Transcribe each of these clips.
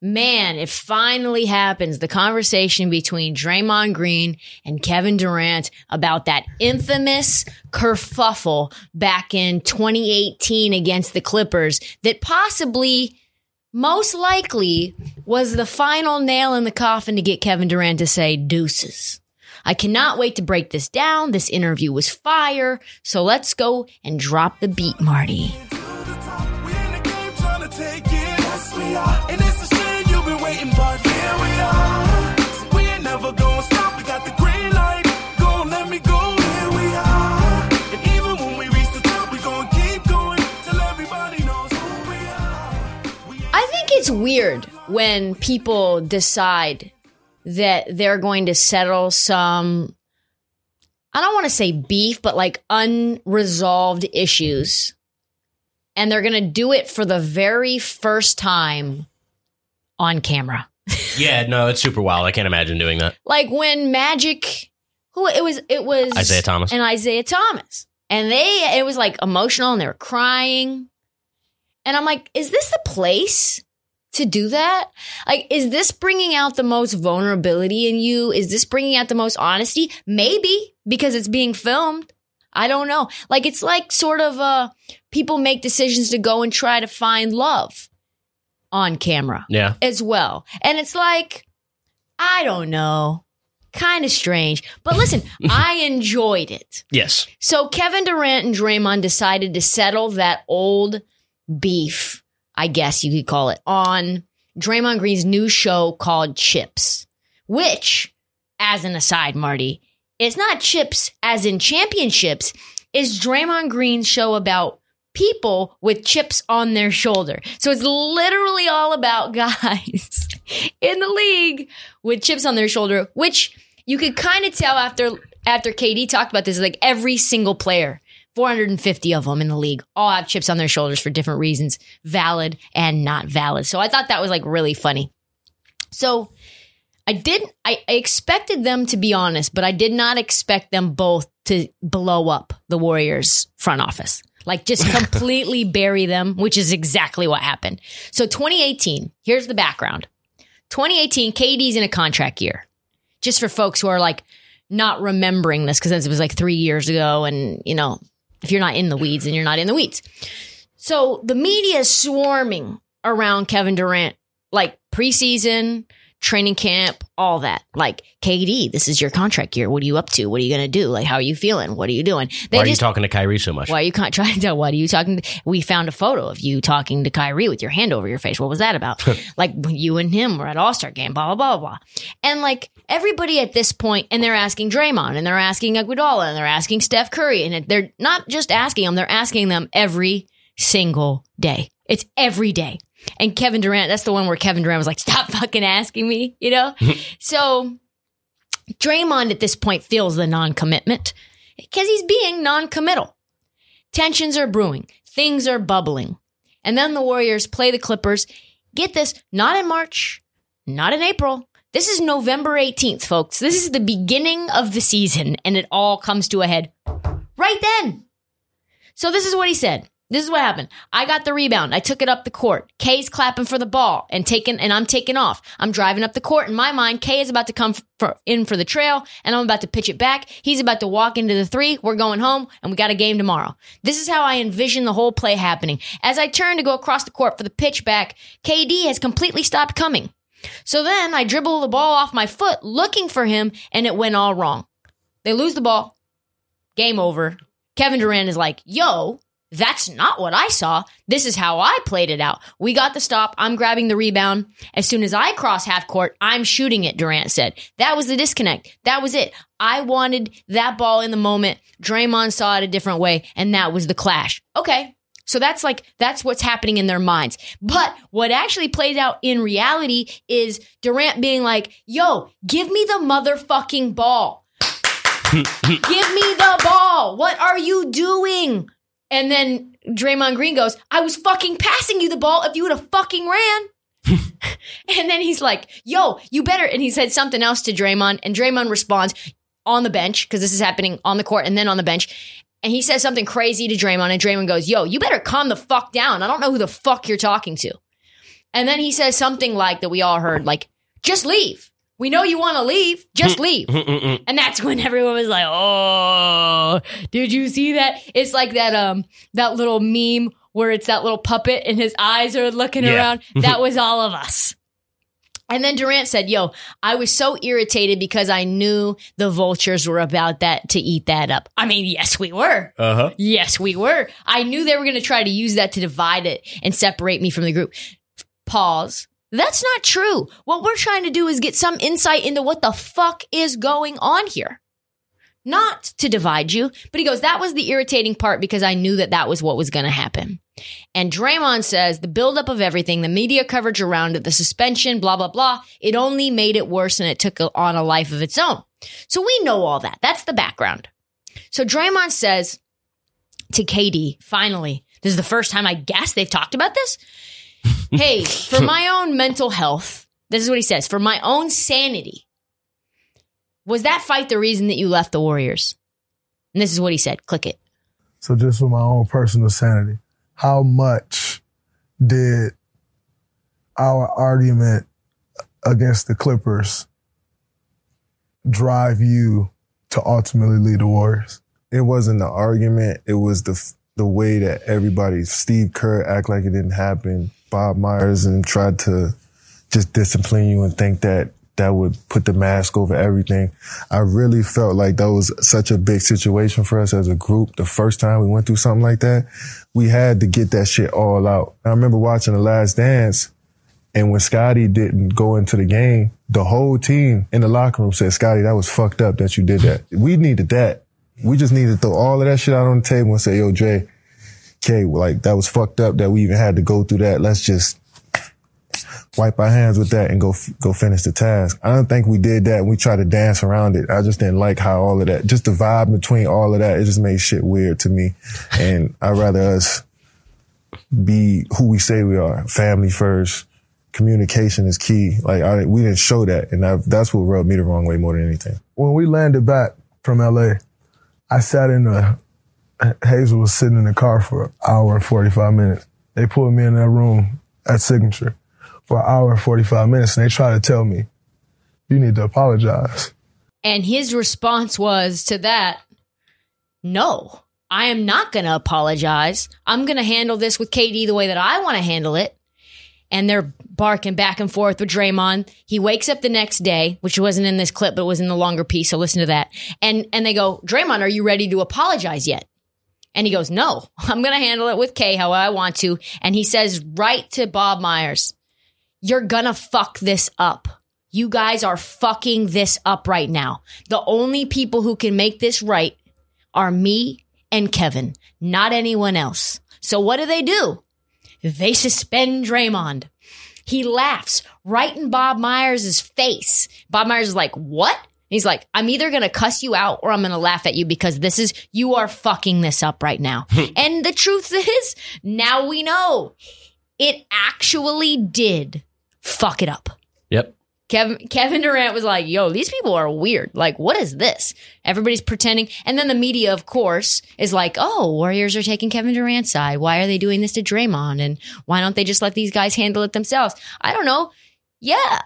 man, it finally happens. The conversation between Draymond Green and Kevin Durant about that infamous kerfuffle back in 2018 against the Clippers that possibly, most likely, was the final nail in the coffin to get Kevin Durant to say deuces. I cannot wait to break this down. This interview was fire. So let's go and drop the beat, Marty. Waiting, but here we are. We ain't never gonna stop. We got the green light. Gonna let me go. Here we are. And even when we reach the top, we gonna keep going till everybody knows who we are. I think it's weird when people decide that they're going to settle some, I don't want to say beef, but like unresolved issues. And they're going to do it for the very first time on camera. Yeah, no, it's super wild. I can't imagine doing that. Like when Magic, who it was, it was Isiah Thomas. and Isiah Thomas, and they, it was like emotional, and they were crying, and I'm like, is this the place to do that? Like, is this bringing out the most vulnerability in you? Is this bringing out the most honesty? Maybe because it's being filmed. I don't know. Like, it's like sort of uh, people make decisions to go and try to find love on camera Yeah. as well. And it's like, I don't know, kind of strange. But listen, I enjoyed it. Yes. So Kevin Durant and Draymond decided to settle that old beef, I guess you could call it, on Draymond Green's new show called Chips, which, as an aside, Marty, it's not chips as in championships. It's Draymond Green's show about people with chips on their shoulder. So it's literally all about guys in the league with chips on their shoulder, which you could kind of tell after after KD talked about this, like every single player, 450 of them in the league, all have chips on their shoulders for different reasons, valid and not valid. So I thought that was like really funny. So I didn't I, I expected them to be honest, but I did not expect them both to blow up the Warriors front office. Like just completely bury them, which is exactly what happened. So 2018, here's the background. 2018, KD's in a contract year. Just for folks who are like not remembering this because it was like three years ago. And, you know, if you're not in the weeds, then you're not in the weeds. So the media is swarming around Kevin Durant, like preseason, training camp, all that. Like, KD, this is your contract year. What are you up to? What are you going to do? Like, how are you feeling? What are you doing? They Why are you talking to Kyrie so much? why are you con- trying to tell? What are you talking? To? We found a photo of you talking to Kyrie with your hand over your face. What was that about? like you and him were at All Star game. Blah blah blah blah. And like everybody at this point, and they're asking Draymond, and they're asking Iguodala, and they're asking Steph Curry, and they're not just asking them; they're asking them every single day. It's every day. And Kevin Durant, that's the one where Kevin Durant was like, "Stop fucking asking me," you know. so Draymond at this point feels the non-commitment because he's being non-committal. Tensions are brewing, things are bubbling. And then the Warriors play the Clippers. Get this, not in March, not in April. This is November 18th, folks. This is the beginning of the season, and it all comes to a head right then. So this is what he said. This is what happened. I got the rebound. I took it up the court. Kay's clapping for the ball and taking, and I'm taking off. I'm driving up the court. In my mind, Kay is about to come for, in for the trail and I'm about to pitch it back. He's about to walk into the three. We're going home and we got a game tomorrow. This is how I envision the whole play happening. As I turn to go across the court for the pitch back, KD has completely stopped coming. So then I dribble the ball off my foot looking for him and it went all wrong. They lose the ball. Game over. Kevin Durant is like, yo, that's not what I saw. This is how I played it out. We got the stop. I'm grabbing the rebound. As soon as I cross half court, I'm shooting it, Durant said. That was the disconnect. That was it. I wanted that ball in the moment. Draymond saw it a different way, and that was the clash. Okay. So that's like, that's what's happening in their minds. But what actually plays out in reality is Durant being like, yo, give me the motherfucking ball. give me the ball. What are you doing? And then Draymond Green goes, I was fucking passing you the ball if you would have fucking ran. and then he's like, yo, you better. And he said something else to Draymond. And Draymond responds on the bench, because this is happening on the court and then on the bench. And he says something crazy to Draymond. And Draymond goes, yo, you better calm the fuck down. I don't know who the fuck you're talking to. And then he says something like that we all heard, like, just leave. We know you want to leave. Just leave. and that's when everyone was like, "Oh, did you see that?" It's like that um that little meme where it's that little puppet and his eyes are looking Yeah. around. That was all of us. And then Durant said, "Yo, I was so irritated because I knew the vultures were about that to eat that up. I mean, yes, we were. Uh huh. Yes, we were. I knew they were going to try to use that to divide it and separate me from the group. Pause. That's not true. What we're trying to do is get some insight into what the fuck is going on here. Not to divide you, but he goes, that was the irritating part because I knew that that was what was going to happen. And Draymond says the buildup of everything, the media coverage around it, the suspension, blah, blah, blah, it only made it worse and it took on a life of its own. So we know all that. That's the background. So Draymond says to KD, finally, this is the first time I guess they've talked about this. Hey, for my own mental health, this is what he says, for my own sanity, was that fight the reason that you left the Warriors? And this is what he said. Click it. So just for my own personal sanity, how much did our argument against the Clippers drive you to ultimately lead the Warriors? it wasn't the argument. It was the the way that everybody, Steve Kerr, act like it didn't happen. Bob Myers and tried to just discipline you and think that that would put the mask over everything. I really felt like that was such a big situation for us as a group. The first time we went through something like that, we had to get that shit all out. I remember watching The Last Dance and when Scotty didn't go into the game, the whole team in the locker room said, Scotty, that was fucked up that you did that. We needed that. We just needed to throw all of that shit out on the table and say, yo, Dre, okay, like that was fucked up that we even had to go through that. Let's just wipe our hands with that and go go finish the task. I don't think we did that. We tried to dance around it. I just didn't like how all of that, just the vibe between all of that, it just made shit weird to me. And I'd rather us be who we say we are, family first. Communication is key. Like I, we didn't show that, and I, that's what rubbed me the wrong way more than anything. When we landed back from LA, I sat in the, Hazel was sitting in the car for an hour and 45 minutes. They pulled me in that room at Signature for an hour and 45 minutes and they tried to tell me, you need to apologize. And his response was to that, no, I am not going to apologize. I'm going to handle this with KD the way that I want to handle it. And they're barking back and forth with Draymond. He wakes up the next day, which wasn't in this clip, but it was in the longer piece. So listen to that. And, and they go, Draymond, are you ready to apologize yet? And he goes, no, I'm going to handle it with K how I want to. And he says right to Bob Myers, you're going to fuck this up. You guys are fucking this up right now. The only people who can make this right are me and Kevin, not anyone else. So what do they do? They suspend Draymond. He laughs right in Bob Myers' face. Bob Myers is like, what? He's like, I'm either going to cuss you out or I'm going to laugh at you because this is, you are fucking this up right now. and the truth is, now we know it actually did fuck it up. Yep. Kevin Kevin Durant was like, "Yo, these people are weird. Like, what is this?" Everybody's pretending, and then the media, of course, is like, "Oh, Warriors are taking Kevin Durant's side. Why are they doing this to Draymond? And why don't they just let these guys handle it themselves?" I don't know. Yeah,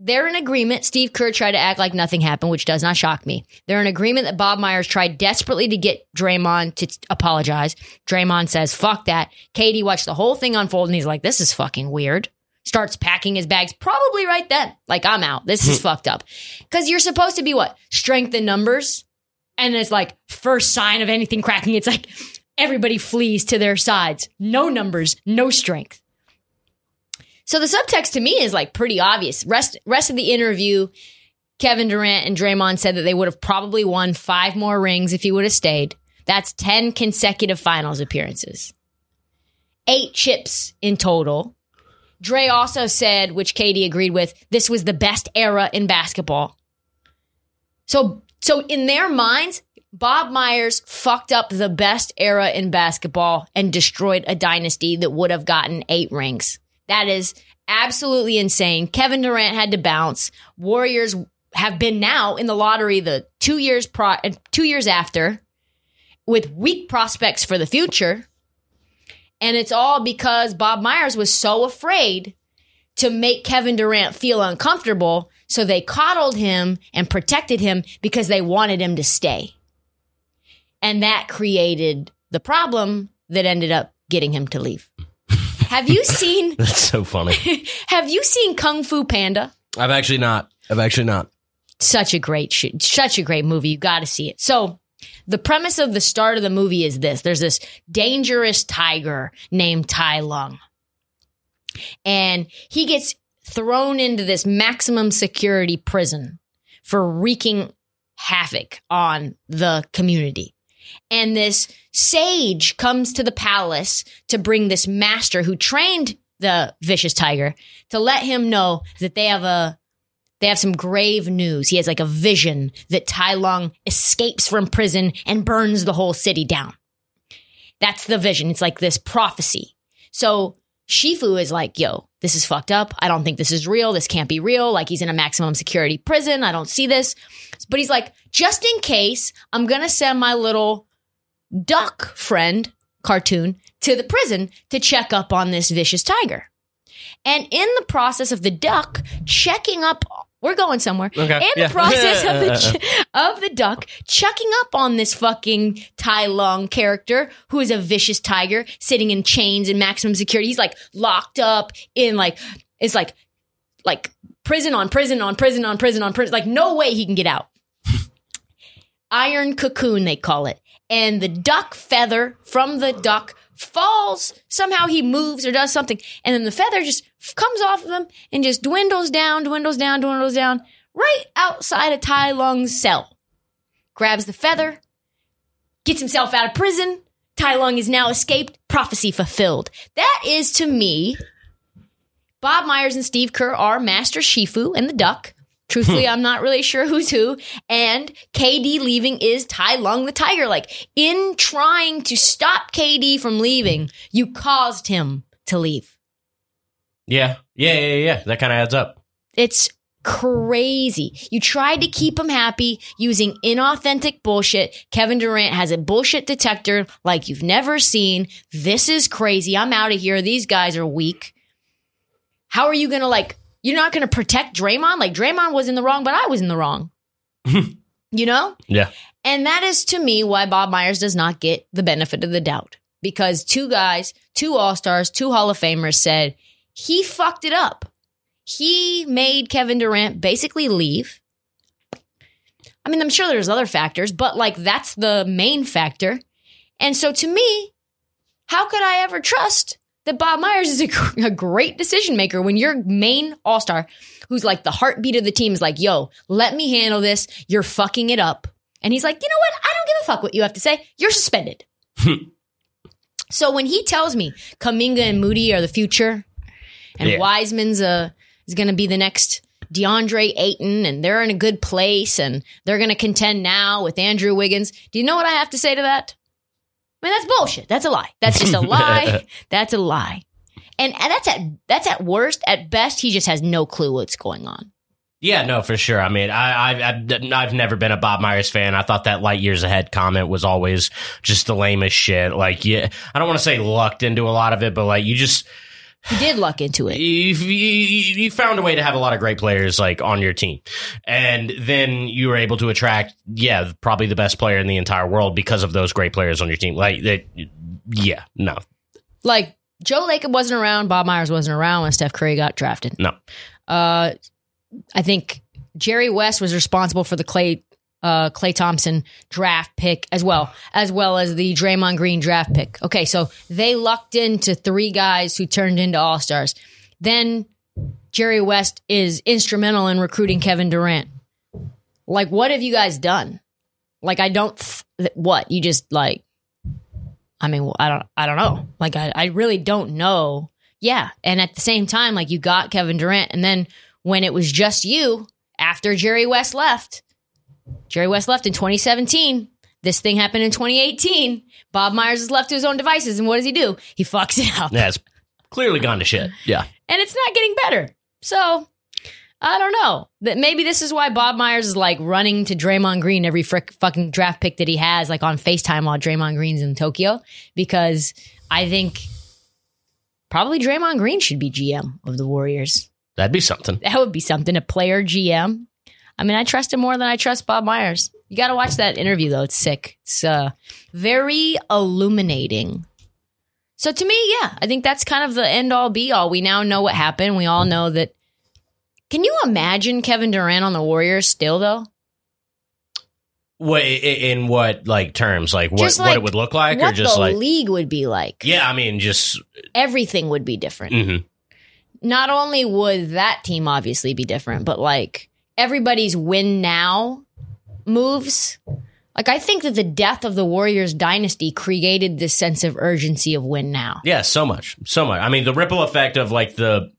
they're in agreement. Steve Kerr tried to act like nothing happened, which does not shock me. They're in agreement that Bob Myers tried desperately to get Draymond to apologize. Draymond says, "Fuck that." KD watched the whole thing unfold, and he's like, "This is fucking weird." starts packing his bags probably right then. Like, I'm out. This is hmm. fucked up. Because you're supposed to be what? Strength in numbers? And it's like first sign of anything cracking, it's like everybody flees to their sides. No numbers, no strength. So the subtext to me is like pretty obvious. Rest rest of the interview, Kevin Durant and Draymond said that they would have probably won five more rings if he would have stayed. That's 10 consecutive finals appearances. Eight chips in total. Dre also said, which KD agreed with, this was the best era in basketball. So, so in their minds, Bob Myers fucked up the best era in basketball and destroyed a dynasty that would have gotten eight rings. That is absolutely insane. Kevin Durant had to bounce. Warriors have been now in the lottery the two years pro- two years after with weak prospects for the future. And it's all because Bob Myers was so afraid to make Kevin Durant feel uncomfortable. So they coddled him and protected him because they wanted him to stay. And that created the problem that ended up getting him to leave. Have you seen That's so funny. have you seen Kung Fu Panda? I've actually not. I've actually not. Such a great shoot, such a great movie. You got to see it. So, the premise of the start of the movie is this: there's this dangerous tiger named Tai Lung, and he gets thrown into this maximum security prison for wreaking havoc on the community. And this sage comes to the palace to bring this master who trained the vicious tiger to let him know that they have a they have some grave news. He has like a vision that Tai Lung escapes from prison and burns the whole city down. That's the vision. It's like this prophecy. So Shifu is like, yo, this is fucked up. I don't think this is real. This can't be real. Like he's in a maximum security prison. I don't see this. But he's like, just in case, I'm going to send my little duck friend cartoon to the prison to check up on this vicious tiger. And in the process of the duck checking up, we're going somewhere. Okay, In yeah. the process of the of the duck checking up on this fucking Tai Lung character who is a vicious tiger sitting in chains in maximum security. He's like locked up in like it's like like prison on prison on prison on prison on prison. Like no way he can get out. Iron cocoon, they call it. And the duck feather from the duck falls. Somehow he moves or does something. And then the feather just comes off of him and just dwindles down, dwindles down, dwindles down, right outside of Tai Lung's cell. Grabs the feather, gets himself out of prison. Tai Lung is now escaped. Prophecy fulfilled. That is to me. Bob Myers and Steve Kerr are Master Shifu and the Duck. Truthfully, hmm. I'm not really sure who's who. And KD leaving is Tai Lung the Tiger. Like, in trying to stop KD from leaving, you caused him to leave. Yeah. Yeah. Yeah. Yeah. That kind of adds up. It's crazy. You tried to keep him happy using inauthentic bullshit. Kevin Durant has a bullshit detector like you've never seen. This is crazy. I'm out of here. These guys are weak. How are you going to like, you're not going to protect Draymond? Like Draymond was in the wrong, but I was in the wrong. you know? Yeah. And that is to me why Bob Myers does not get the benefit of the doubt. Because two guys, two All Stars, two Hall of Famers said he fucked it up. He made Kevin Durant basically leave. I mean, I'm sure there's other factors, but like that's the main factor. And so to me, how could I ever trust that Bob Myers is a, a great decision maker when your main all star, who's like the heartbeat of the team, is like, yo, let me handle this. You're fucking it up. And he's like, you know what? I don't give a fuck what you have to say. You're suspended. so when he tells me Kuminga and Moody are the future and Yeah. Wiseman's uh, is going to be the next DeAndre Ayton and they're in a good place and they're going to contend now with Andrew Wiggins, do you know what I have to say to that? I mean, that's bullshit. That's a lie. That's just a lie. That's a lie. And, and that's at that's at worst. At best, he just has no clue what's going on. Yeah, no, for sure. I mean, I, I, I've, I've never been a Bob Myers fan. I thought that light years ahead comment was always just the lamest shit. Like, yeah, I don't want to say lucked into a lot of it, but like, you just, He did luck into it. you, you, you found a way to have a lot of great players like on your team. And then you were able to attract, yeah, probably the best player in the entire world because of those great players on your team. Like, that, yeah, no, Like Joe Lacob wasn't around. Bob Myers wasn't around when Steph Curry got drafted. no. Uh, I think Jerry West was responsible for the Klay uh, Klay Thompson draft pick as well, as well as the Draymond Green draft pick. Okay, so they lucked into three guys who turned into all stars. Then Jerry West is instrumental in recruiting Kevin Durant. Like, what have you guys done? Like, I don't. Th- what you just like? I mean, I don't. I don't know. Like, I, I really don't know. Yeah, and at the same time, like you got Kevin Durant, and then when it was just you after Jerry West left, Jerry West left in 2017. This thing happened in 2018. Bob Myers is left to his own devices, and what does he do? He fucks it up, Yeah, it's clearly gone to shit. Yeah. and it's not getting better. So I don't know. That maybe this is why Bob Myers is like running to Draymond Green every frick fucking draft pick that he has, like on Facetime while Draymond Green's in Tokyo, because I think probably Draymond Green should be GM of the Warriors. That'd be something. That would be something. A player GM. I mean, I trust him more than I trust Bob Myers. You got to watch that interview though. It's sick. It's uh, very illuminating. So to me, yeah, I think that's kind of the end all be all. We now know what happened. We all know that. Can you imagine Kevin Durant on the Warriors still though? What in what like terms? Like what Just what it would look like, or just the like league would be like? yeah? I mean, just Everything would be different. mhm. not only would that team obviously be different, but like everybody's win now moves. Like I think that the death of the Warriors dynasty created this sense of urgency of win now. yeah, so much, so much. I mean, the ripple effect of like the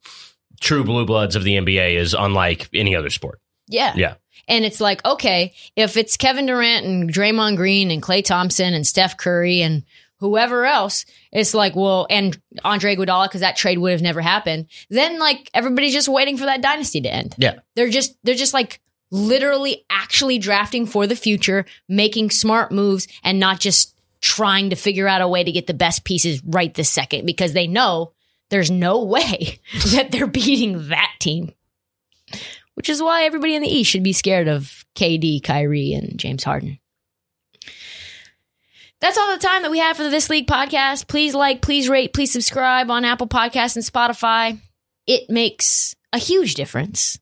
true blue bloods of the NBA is unlike any other sport. Yeah. Yeah. And it's like, okay, if it's Kevin Durant and Draymond Green and Klay Thompson and Steph Curry and whoever else, it's like, well, and Andre Iguodala, because that trade would have never happened. Then like everybody's just waiting for that dynasty to end. Yeah. They're just they're just like literally actually drafting for the future, making smart moves, and not just trying to figure out a way to get the best pieces right this second because they know there's no way that they're beating that team. Which is why everybody in the East should be scared of KD, Kyrie, and James Harden. That's all the time that we have for the This League podcast. Please like, please rate, please subscribe on Apple Podcasts and Spotify. It makes a huge difference.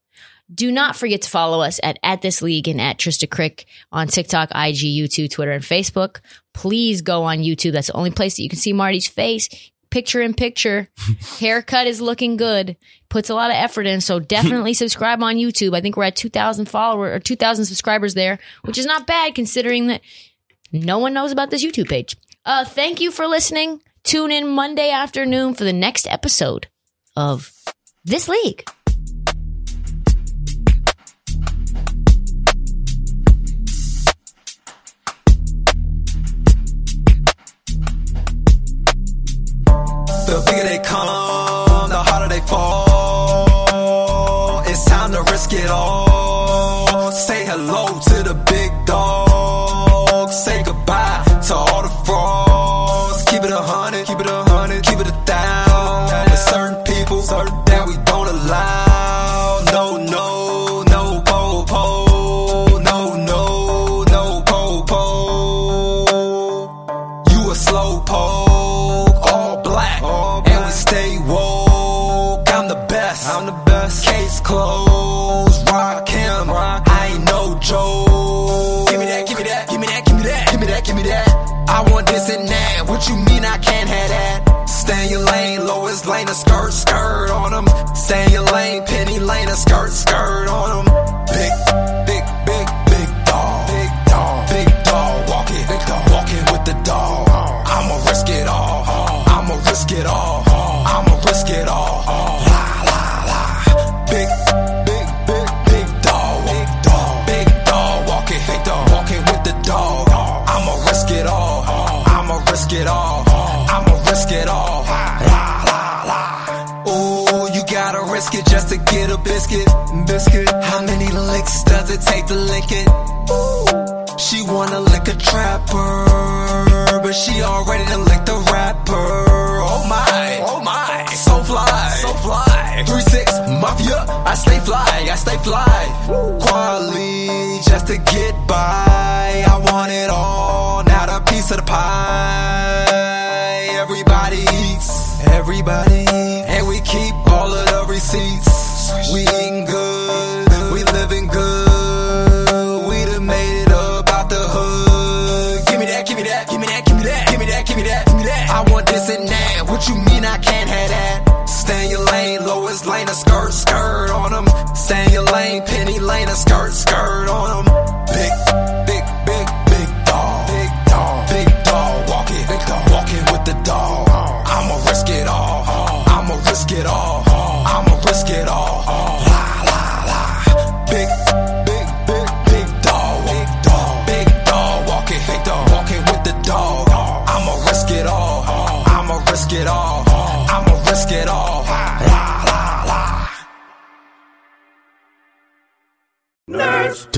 Do not forget to follow us at, at This League and at Trysta Krick on TikTok, IG, YouTube, Twitter, and Facebook. Please go on YouTube. That's the only place that you can see Marty's face. Picture in picture. Haircut is looking good. Puts a lot of effort in. So definitely subscribe on YouTube. I think we're at 2,000 followers or 2,000 subscribers there, which is not bad considering that no one knows about this YouTube page. Uh, thank you for listening. Tune in Monday afternoon for the next episode of This League. The bigger they come, the harder they fall. It's time to risk it all. You a slow poke, all black, and we stay woke. I'm the best, I'm the best. Case closed, rock him. I ain't no joke. Give me that, give me that, give me that, give me that, give me that, give me that. I want this and that. What you mean I can't have that? Stay in your lane, lowest lane, a skirt, skirt on them. Stay in your lane, penny lane, a skirt, skirt to get a biscuit. Biscuit. How many licks does it take to lick it? She wanna lick a trapper, but she already done licked the rapper. Oh my, oh my, so fly, so fly. Three six mafia, I stay fly, I stay fly. Quality just to get by. I want it all, not a piece of the pie. Everybody eats, everybody, and we keep all of the receipts. We eating good, we living good. We done made it up out the hood. Give me that, give me that, give me that, give me that, give me that, give me that, give me that. I want this and that. What you mean I can't have that? Stay in your lane, lowest lane, a skirt, skirt on them. Stay in your lane, penny lane, a skirt, skirt.